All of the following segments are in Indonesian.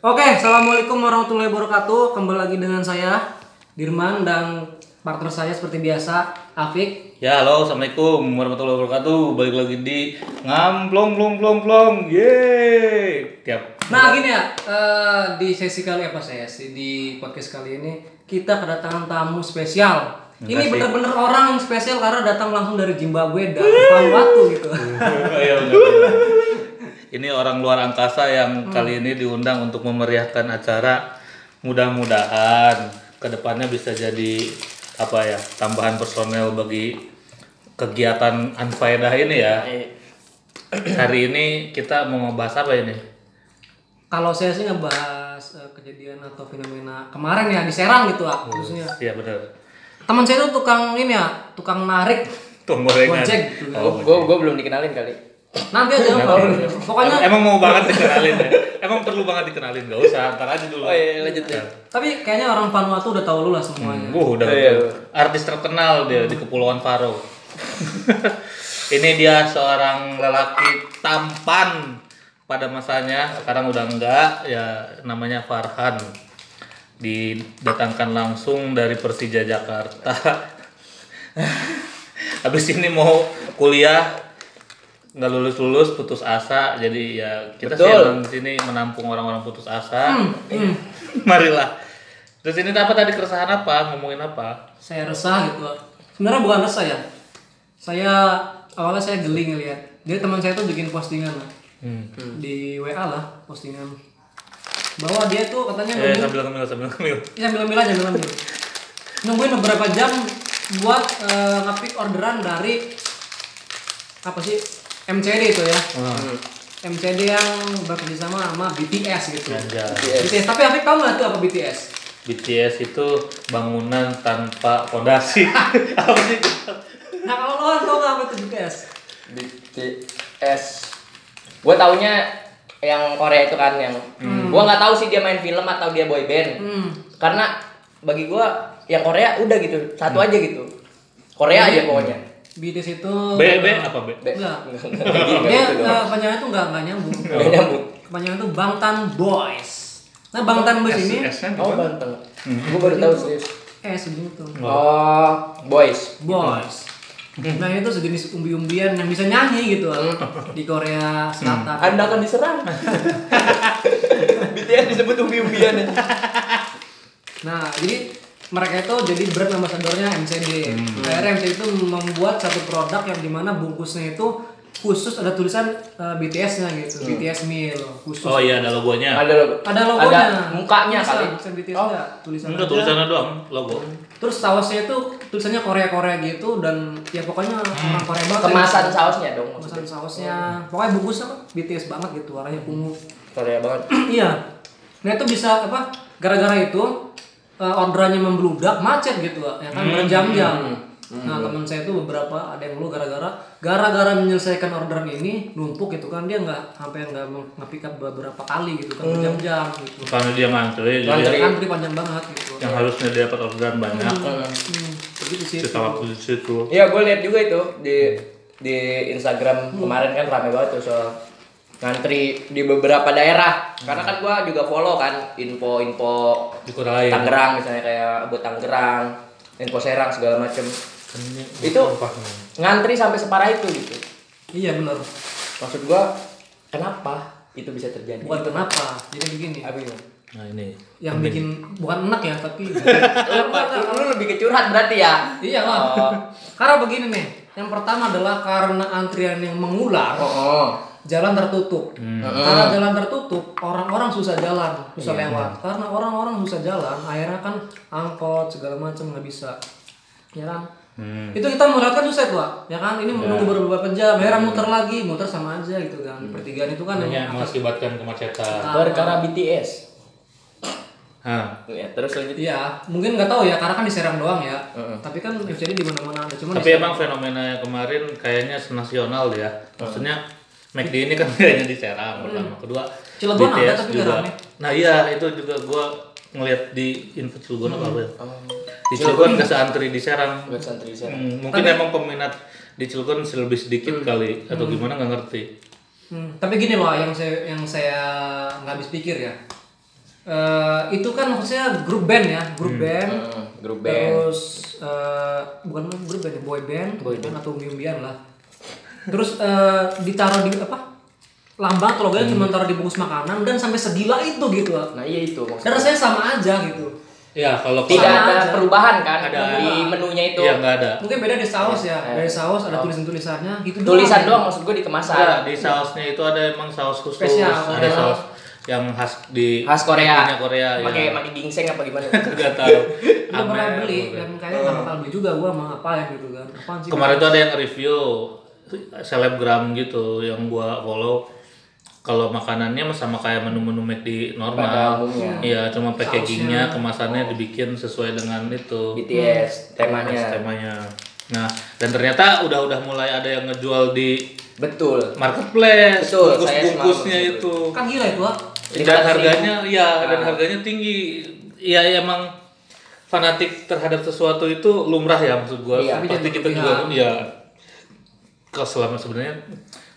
Oke, assalamualaikum warahmatullahi wabarakatuh. Kembali lagi dengan saya Dirman dan partner saya seperti biasa Afik. Ya halo assalamualaikum warahmatullahi wabarakatuh balik lagi di ngamplong plong plong plong yeay tiap Nah gini ya, eh, di sesi kali apa saya sih di podcast kali ini kita kedatangan tamu spesial. Ini bener-bener orang yang spesial karena datang langsung dari Zimbabwe dan Vanuatu gitu. Iya. Ini orang luar angkasa yang kali ini diundang untuk memeriahkan acara mudah-mudahan ke depannya bisa jadi apa ya tambahan personel bagi kegiatan Anfaedah ini ya hari ini kita mau ngebahas apa ini Kalau saya sih ngebahas eh, kejadian atau fenomena kemarin ya di Serang gitu lah khususnya. iya benar Teman saya itu tukang ini ya, tukang narik Tuh gorengan. Gojek gitu. Oh, Gue gue belum dikenalin kali. Nanti aja Pak. Pokoknya Em- emang mau banget dikenalin ya? Emang perlu banget dikenalin gak usah, ntar aja dulu. Oh iya lanjut ya. tapi kayaknya orang Vanuatu udah tahu lu lah semuanya. Wuh, udah, Oh, iya. artis terkenal dia di Kepulauan Faro. Ini dia seorang lelaki tampan pada masanya, sekarang udah enggak, ya namanya Farhan. Didatangkan langsung dari Persija Jakarta. Habis ini mau kuliah nggak lulus lulus putus asa jadi ya kita sih Betul. emang di sini menampung orang-orang putus asa marilah terus ini apa tadi keresahan apa ngomongin apa Saya resah gitu. Sebenarnya bukan resah ya. Saya awalnya saya geli ngeliat. Jadi teman saya tuh bikin postingan lah. hmm. di WA lah postingan bahwa dia tuh katanya eh nunggu sambil ngemil sambil ngemil ya sambil ambil aja sambil ambil nungguin beberapa jam buat eh, ngepick orderan dari apa sih MCD itu ya Hmm. MCD yang bekerja sama sama BTS gitu Anjay. BTS tapi Afik tahu nggak tuh apa BTS BTS itu bangunan tanpa fondasi apa sih nah kalau lo tahu nggak apa itu BTS BTS. Gue taunya yang Korea itu kan yang gue nggak tahu sih dia main film atau dia boy band. hmm. Karena bagi gue yang Korea udah gitu satu aja gitu. Korea aja pokoknya. BTS itu B B apa B Be- Enggak. Enggak, enggak, enggak dia gitu dong. eh, kepanjangannya tuh nggak nggak nyambung Nggak nyambung. kepanjangan itu Bangtan Boys nah Bangtan Boys ini Oh gimana? banteng. Gue baru tahu serius. eh segitu Oh boys. Boys. Nah itu sejenis umbi-umbian yang bisa nyanyi gitu di Korea Selatan. Anda akan diserang. BTS disebut umbi-umbian aja. Nah jadi mereka itu jadi brand ambassadornya MCD. Akhirnya MCD itu membuat satu produk yang di mana bungkusnya itu khusus ada tulisan eh, BTS-nya gitu, BTS meal khusus. oh iya ada logonya Ada logo. Ada logonya. Ada mukanya Bisa, kali. Bisa BTS Oh. enggak, tulisan enggak aja. tulisannya doang logo Terus sausnya itu tulisannya Korea-Korea gitu dan ya pokoknya orang Korea banget. Kemasan sausnya dong. Kemasan sausnya. Pokoknya bungkusnya kan BTS banget gitu, warnanya ungu. Korea banget. iya. Nah itu bisa apa? Gara-gara itu eh, orderannya membludak, macet gitu, ya kan berjam-jam. Nah teman saya tuh beberapa ada yang lu gara-gara gara-gara menyelesaikan orderan ini numpuk gitu kan dia nggak sampai nggak nge-pick up beberapa kali gitu kan berjam-jam gitu. karena dia ngantri jadi Ngantri. Antri panjang banget gitu. yang harusnya dia dapat orderan banyak Hmm, begitu sih. kita waktu di situ Iya, gue lihat juga itu di di Instagram kemarin kan rame banget tuh soal ngantri di beberapa daerah. Karena kan gua juga follow kan info-info di kota lain Tangerang misalnya kayak buat Tangerang, info Serang segala macem. Itu ngantri sampai separah itu gitu. Iya benar. Maksud gua kenapa itu bisa terjadi? Bukan kenapa. Jadi begini. Apa nah ini Yang bikin bukan enak ya tapi Lu, lu lebih ke curhat berarti ya? Iya lah. Oh. Karena begini nih, yang pertama adalah karena antrian yang mengular, Oh. Jalan tertutup. Karena jalan tertutup, orang-orang susah jalan, susah lewat. Karena orang-orang susah jalan, akhirnya kan angkot segala macam nggak bisa, ya kan? Hmm. Itu kita melihat kan susah tuh, ya kan? Ini menunggu beberapa jam, akhirnya muter lagi, muter sama aja gitu kan. Pertigaan itu kan yang mengakibatkan kemacetan Perkara BTS. Nah, Ya, terus lanjut. Iya, mungkin nggak tahu ya, karena kan di Serang doang ya. Tapi kan FCD di mana-mana ada, cuma tapi emang fenomena yang kemarin kayaknya senasional ya. Maksudnya McD ini kan kayaknya di Serang pertama, kedua Cilegon ada, BTS tapi juga. rame. Nah iya itu juga gua ngeliat di info Cilegon apa apa ya. Di Cilegon nggak seantri di Serang. Santri saya. Hmm, mungkin emang peminat di Cilegon lebih sedikit kali atau gimana nggak ngerti. Hmm, tapi gini loh yang saya yang saya nggak habis pikir ya. eh, itu kan maksudnya grup band ya, grup band. Hmm, grup band. Terus eh, bukan grup band, ya, boy band, boy band atau umbi-umbian lah. Terus eh, ditaruh di apa? Lambang atau logonya cuma taruh di bungkus makanan dan sampai segila itu gitu. Nah iya itu Dan maksudnya. rasanya sama aja gitu. Ya kalau Tidak ada aja. perubahan kan Ada. di menunya itu. Iya nggak ada. Mungkin beda di saus ya. Eh. Dari saus ada tulisan-tulisannya gitu Tulisan doang. doang maksud gue di kemasan. Enggak, di sausnya itu ada emang saus khusus, Spesial. ada Oh. saus yang khas di Khas Korea. Korea, Korea Pakai ya. pakai gingseng apa gimana? Enggak tahu. Gue pernah beli dan kayaknya nggak bakal beli juga gue mau ngapain gitu kan. Apaan sih? Kemarin tuh ada yang review selebgram gitu yang gua follow kalau makanannya sama kayak menu-menu McD normal. Iya, cuma packagingnya, kemasannya dibikin sesuai dengan itu. BTS temanya. temanya. Nah, dan ternyata udah-udah mulai ada yang ngejual di Betul. marketplace, Betul, saya bungkus-bungkusnya itu. Kan gila itu ah. Dan 500.000. harganya, ya, dan Nah. harganya tinggi. Ya, emang fanatik terhadap sesuatu itu lumrah ya maksud gua. Iya. Tapi Pasti kita juga ya kalau selama sebenarnya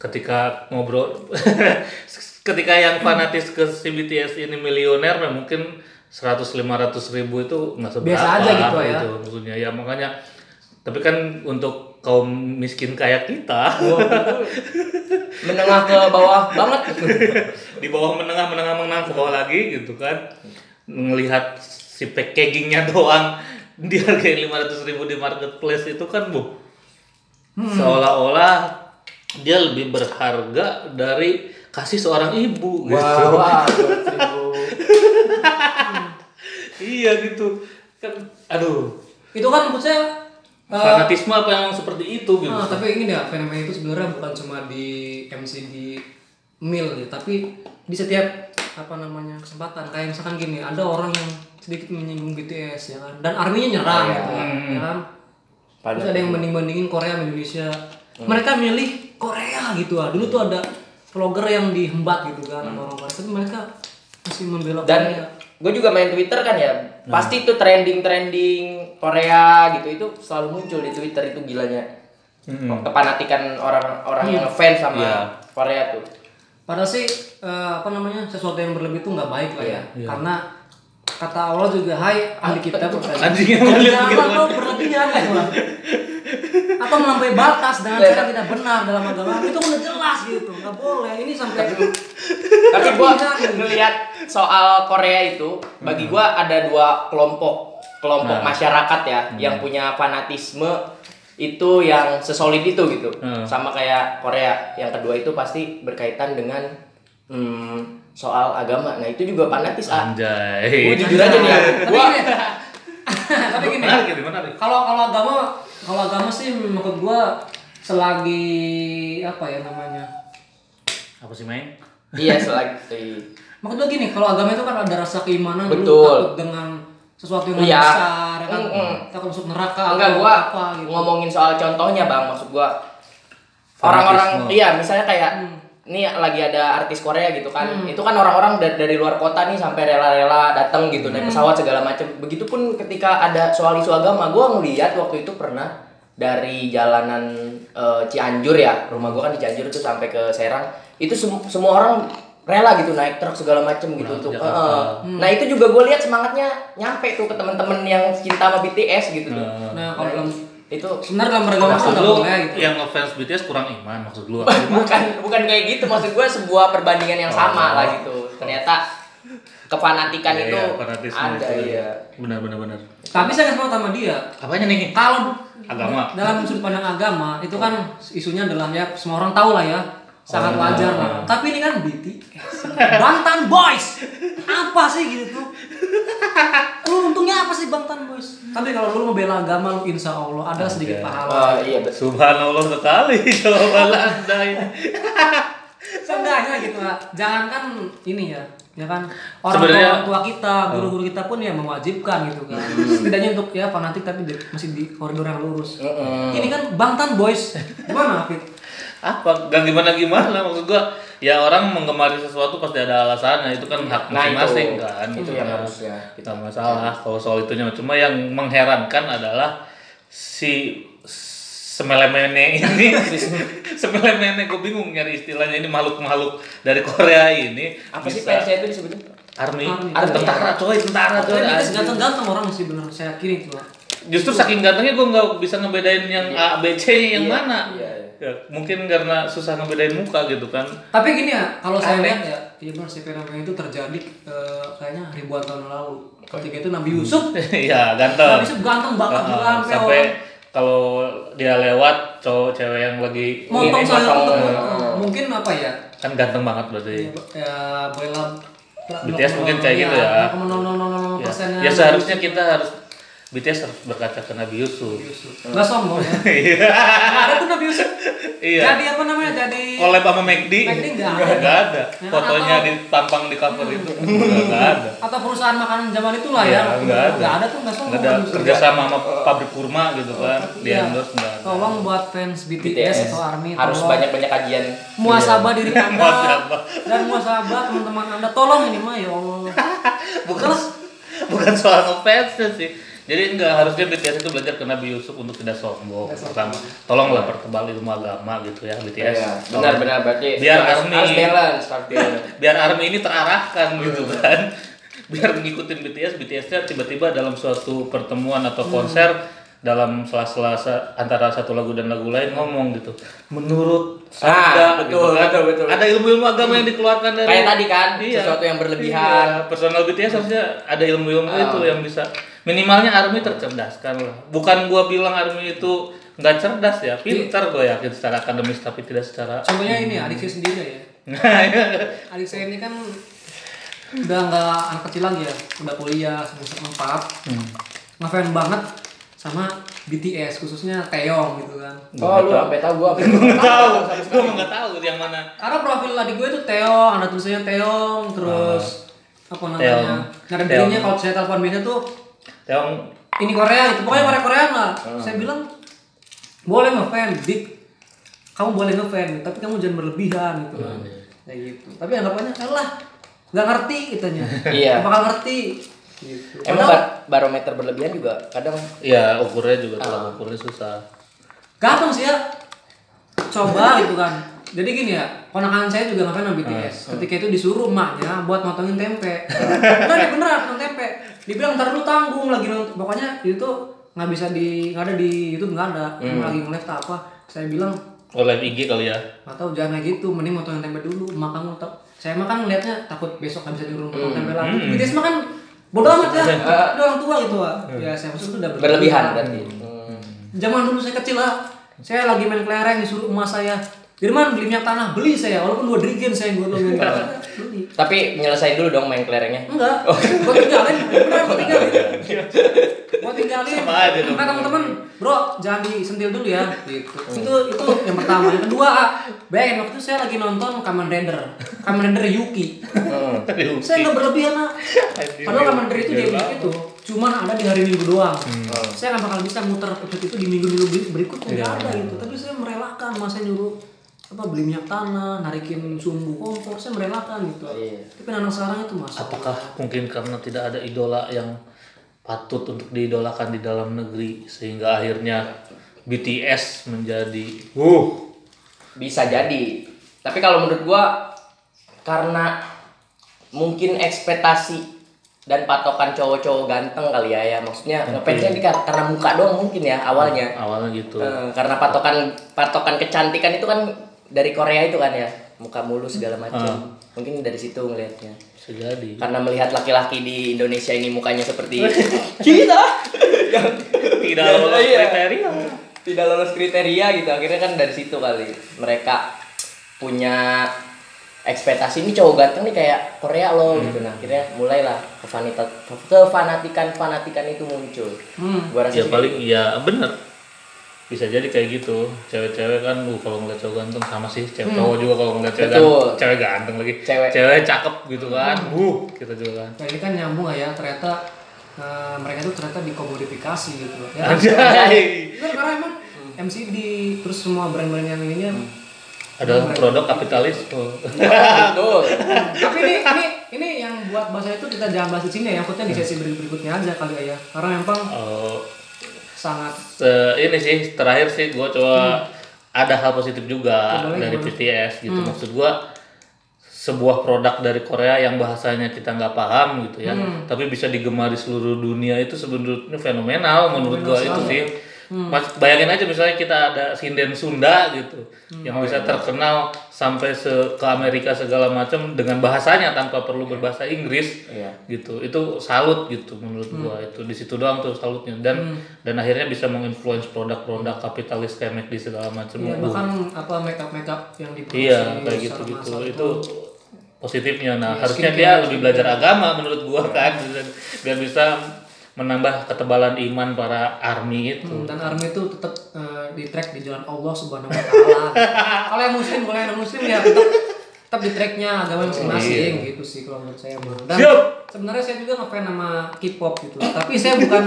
ketika ngobrol ketika yang fanatis ke si BTS ini milioner nah mungkin 100 500 ribu itu nggak seberapa Biasa aja gitu ya. maksudnya ya makanya tapi kan untuk kaum miskin kayak kita Menengah ke bawah banget. di bawah menengah menengah menengah ke bawah lagi gitu kan melihat si packagingnya doang dihargai 500 ribu di marketplace itu kan bu seolah-olah dia lebih berharga dari kasih seorang ibu gitu. Wah, wah, 200.000. iya gitu. Kan aduh. Itu kan maksudnya eh, fanatisme apa yang seperti itu gitu. Ah, tapi ini ya fenomena itu sebenarnya bukan cuma di MC di mil ya, tapi di setiap apa namanya kesempatan. Kayak misalkan gini ada orang yang sedikit menyinggung BTS ya kan? Dan arminya nyerang Iya. gitu kan, ya kan Pada- terus ada yang banding bandingin Korea sama Indonesia mereka milih Korea gitu ah dulu tuh ada vlogger yang dihembat gitu kan sama orang Korea tapi mereka masih membela Dan Korea gue juga main Twitter kan ya. Pasti itu trending-trending Korea gitu itu selalu muncul di Twitter itu gilanya. Kepanatikan orang-orang yang ngefans sama Iya. Korea tuh. Padahal sih eh, apa namanya sesuatu yang berlebih itu nggak baik lah ya, Iya. karena kata Allah juga Hai ahli kitab Anjing jangan gitu. berlebihan gitu lah. atau melampaui batas dengan cara tidak benar dalam agama itu udah jelas gitu nggak boleh ini sampai Tapi gua Berlebihan. ngelihat soal Korea itu, bagi gua ada dua kelompok kelompok Nah. masyarakat ya yang punya fanatisme itu yang sesolid itu gitu. Hmm. Sama kayak Korea. Yang kedua itu pasti berkaitan dengan hmm, soal agama. Nah, itu juga fanatis ah. anjay Gua jujur aja nih. tapi Gua gini tapi gini menarik menarik kalau kalau agama kalau agama sih menurut gua selagi apa ya namanya apa sih main iya selagi Maksud gue gini, kalau agama itu kan ada rasa keimanan, lu Betul. takut dengan sesuatu yang Iya. besar, ya kan? Mm-mm. takut masuk neraka Enggak, atau gua apa gitu. ngomongin soal contohnya bang, maksud gua orang-orang, iya misalnya kayak Hmm. Ini lagi ada artis Korea gitu kan, itu kan orang-orang dari, dari luar kota nih sampai rela-rela datang gitu Hmm. naik pesawat segala macem. Begitupun ketika ada soal isu agama, gua ngeliat waktu itu pernah dari jalanan eh, Cianjur ya, rumah gua kan di Cianjur itu sampai ke Serang, itu sem- semua orang rela gitu naik truk segala macem gitu untuk Jakarta. eh, Hmm. Nah itu juga gue lihat semangatnya nyampe tuh ke teman-teman yang cinta sama BTS gitu tuh. Nah. Nah, kalau itu sebenarnya dalam itu maksud lu boleh gitu. yang ngefans BTS kurang iman maksud lu bukan bukan kayak gitu maksud gue sebuah perbandingan yang sama Oh. lah gitu. Ternyata kefanatikan Iya, itu iya, ada itu. ya. benar benar benar Tapi saya nggak sama dia. apanya nih Kalau Agama. dalam sudut pandang agama itu kan isunya adalah ya semua orang tahu lah ya sangat Oh. wajar lah. Tapi ini kan BTS, Bangtan Boys, apa sih gitu tuh? Lu untungnya apa sih Bangtan Boys? Tapi kalau lu membela agama lu insya Allah ada sedikit Ada. pahala. Oh iya betul. Subhanallah sekali jawaban anda ini Seenggaknya gitu lah. Jangan kan ini ya, ya kan orang tua, Sebenarnya- orang tua kita, guru-guru kita pun ya mewajibkan gitu kan. Setidaknya untuk ya fanatik tapi di- masih di koridor yang lurus. Mm-mm. Ini kan Bangtan Boys. Gimana Fit? Apa gak gimana gimana maksud gua ya orang menggemari sesuatu pasti ada alasannya itu kan hak Nah, masing-masing kan Itu yang harusnya kita masalah kalau soal itunya cuma yang mengherankan adalah si semelemene ini semelemene gue bingung nyari istilahnya ini makhluk-makhluk dari Korea ini Apa sih fansnya itu disebutnya? Army, Army. Army. tentara coy, tentara coy. Anjing. ganteng-ganteng orang sih bener saya itu. Pak. Justru saking gantengnya gue nggak bisa ngebedain yang A, B, C yang Iya, mana. Iya, Ya, mungkin karena susah ngebedain muka gitu kan. Tapi gini ya, kalau saya lihat ya, iya benar si fenomena itu terjadi eh, kayaknya ribuan tahun lalu. Ketika itu Nabi Yusuf, Iya, ganteng. Nabi Yusuf ganteng banget Heeh, juga sampai kalau dia lewat cowok cewek yang lagi motong Ini saya motong, mungkin apa ya? kan ganteng banget berarti. Ya bolehlah BTS mungkin kayak gitu ya. Ya, ya seharusnya kita harus BTS harus berkaca ke Nabi Yusuf. Nggak sombong ya. Iya. Ada tuh Nabi Yusuf. Iya. Jadi apa namanya? Jadi Collab sama McD. McD nggak ada. Nggak ada. Ya, Fotonya atau- ditampang di cover itu nggak ada. atau perusahaan makanan zaman itulah Iya, ya. nggak ada. Nggak ada tuh nggak sombong. Nggak ada Nabi Yusuf. kerjasama sama pabrik kurma gitu kan. Di Iya. endorse nggak ada. Tolong buat fans BTS, BTS atau ARMY harus banyak-banyak kajian. muasabah diri anda Muasabah. dan muasabah teman-teman anda tolong ini mah ya Allah bukan bukan soal ngefans sih jadi enggak harusnya BTS itu belajar ke Nabi Yusuf untuk tidak sombong pertama tolonglah pertebal ilmu agama gitu ya BTS Iya, Tolong. benar-benar berarti Biar harus, Army. harus balance, biar army ini terarahkan gitu kan biar ngikutin BTS BTS-nya tiba-tiba dalam suatu pertemuan atau konser dalam sela-sela antara satu lagu dan lagu lain ngomong gitu menurut Ah, sabda betul, gitu kan. betul, betul. ada ilmu-ilmu agama yang dikeluarkan dari Kayak tadi kan, Iya. sesuatu yang berlebihan. Iya, personal BTS harusnya ada ilmu-ilmu Ah. itu yang bisa minimalnya Army tercerdaskan lah. Bukan gua bilang Army itu nggak cerdas ya, pintar gua yakin secara akademis tapi tidak secara contohnya ini adik saya sendiri ya Nah, iya. adik saya ini kan udah nggak anak kecil lagi ya udah kuliah semester 4 Hmm. ngefans banget sama BTS khususnya Taeyong gitu kan Oh, lu sampai tahu gua Nggak tahu, gua nggak tahu yang mana. karena profil adik gue itu Taeyong ada tulisannya Taeyong terus apa namanya Taeyong. dirinya kalau saya telepon biasanya tuh Yang ini Korea gitu pokoknya Korea Koreaan lah. Saya bilang boleh ngefans dik. Kamu boleh ngefans tapi kamu jangan berlebihan gitu kan. Kayak gitu. Tapi anggapannya alah nggak ngerti kitanya Iya. Nggak bakal ngerti? Gitu. Emang Padahal bar- barometer berlebihan juga kadang ya ukurnya juga kalau ukurnya susah. gampang sih ya. Coba gitu kan. Jadi gini ya ponakan saya juga ngefans sama BTS ketika itu disuruh emaknya buat motongin tempe. Bener ya beneran potong tempe dibilang ntar lu tanggung lagi nonton. Pokoknya itu nggak bisa di nggak ada di YouTube nggak ada. Emang lagi nge-live tak apa. Saya bilang Oh live IG kali ya. atau jangan kayak gitu. Mending motongin tempe dulu emak kamu tak saya mah kan ngeliatnya takut besok nggak bisa diurut potong tempe lagi. BTS mah kan bodoh amat ya. Udah orang tua gitu Wak. ya saya maksud itu udah berlebihan berarti. Hmm. zaman dulu saya kecil lah saya lagi main kelereng disuruh emas saya Dirman beli minyak tanah beli saya walaupun dua drigen saya gue beli beli. Tapi nyelesain dulu dong main kelerengnya. enggak. Gue tinggalin. Beneran gue tinggalin. Gue tinggalin. Sama aja dong. nah teman-teman bro jangan disentil dulu ya. Gitu. Itu itu yang pertama. Yang kedua bayangin waktu itu saya lagi nonton Kamen Rider. Kamen Rider Yuki. Hmm. saya nggak berlebihan ah. padahal Kamen Rider itu di episode itu cuman ada di hari Minggu doang. Saya nggak bakal bisa muter episode itu di minggu-minggu ber- berikutnya nggak ada gitu. Tapi saya merelakan masa nyuruh apa beli minyak tanah narikin sumbu kompor saya merelakan gitu Iya. tapi anak sekarang itu mas Apakah mungkin karena tidak ada idola yang patut untuk diidolakan di dalam negeri sehingga akhirnya BTS menjadi uh Bisa jadi. Tapi kalau menurut gua karena mungkin ekspektasi dan patokan cowok-cowok ganteng kali ya ya maksudnya ngefansnya di kar- karena muka doang mungkin ya awalnya awalnya gitu. Eh, karena patokan patokan kecantikan itu kan dari Korea itu kan ya muka mulus segala macam. Mungkin dari situ ngelihatnya. Jadi. karena melihat laki-laki di Indonesia ini mukanya seperti kita. Yang Tidak Ya, lolos iya. kriteria. tidak lolos kriteria gitu. Akhirnya kan dari situ kali. Mereka punya ekspektasi ini cowok ganteng nih kayak Korea loh gitu. Nah akhirnya mulailah kefanita kefanatikan fanatikan itu muncul. Hmm. gua rasa Ya paling iya bener bisa jadi kayak gitu. Cewek-cewek kan uh, kalau ngeliat cowok ganteng sama sih. Cewek cowok juga kalau ngeliat cewek Betul. ganteng cewek ganteng lagi. Cewek. cewek cakep gitu kan. Uh kita juga kan. Nah, ini kan nyambung lah ya? Ternyata eh, mereka tuh ternyata dikomodifikasi gitu loh. ya Anjay. Bener, karena emang MCD terus semua brand-brand yang ininya adalah produk kapitalis. Oh. betul. Tapi ini ini ini yang buat bahasa itu kita jangan bahas di sini ya. Yang fotonya di sesi berikut berikutnya aja kali ya. Karena memang Oh, sangat. Se- ini sih terakhir sih gue coba ada hal positif juga Boleh, dari gimana? BTS gitu. Maksud gue sebuah produk dari Korea yang bahasanya kita nggak paham gitu ya, tapi bisa digemari seluruh dunia itu sebenarnya fenomenal menurut gua itu sih. Mas, bayangin aja misalnya kita ada sinden Sunda gitu, yang bisa terkenal sampai se ke Amerika segala macam dengan bahasanya tanpa perlu berbahasa Inggris Iya. gitu. Itu salut gitu menurut gua itu di situ doang tuh salutnya. Dan dan akhirnya bisa menginfluence produk-produk kapitalis kayak McD segala macam. Iya, bahkan apa make up make up yang diproduksi iya kayak gitu gitu massal itu positifnya. Nah Iya, harusnya dia lebih belajar agama menurut gua kan. Biar bisa menambah ketebalan iman para army itu Hmm, dan army itu tetap eh, di track di jalan Allah Subhanahu wa taala. kalau yang muslim, kalau yang non muslim ya tetap tetap di tracknya agama masing-masing gitu sih kalau menurut saya Bang. Dan Siap. sebenarnya saya juga ngefans sama K-pop gitu. Tapi saya bukan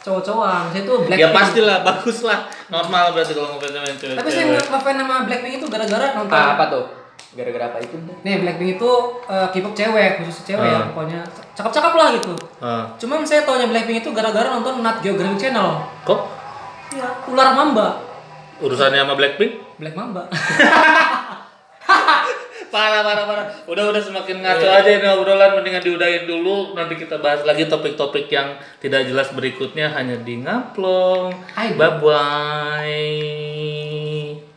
cowok-cowokan, saya tuh ya Blackpink. pastilah bagus lah normal berarti kalau ngefans sama cewek Tapi saya ngefans sama Blackpink itu gara-gara nonton Ah, apa tuh? Gara-gara apa itu? Nih Blackpink itu eh, K-pop cewek, khusus cewek ya Ah. pokoknya cakep-cakep lah gitu. Ah. Cuman saya taunya Blackpink itu gara-gara nonton Nat Geo Graphic Channel. kok Iya, ular mamba. urusannya sama Blackpink Black mamba. parah parah parah udah udah semakin ngaco aja ini obrolan mendingan diudahin dulu nanti kita bahas lagi topik-topik yang tidak jelas berikutnya hanya di ngaplong bye bye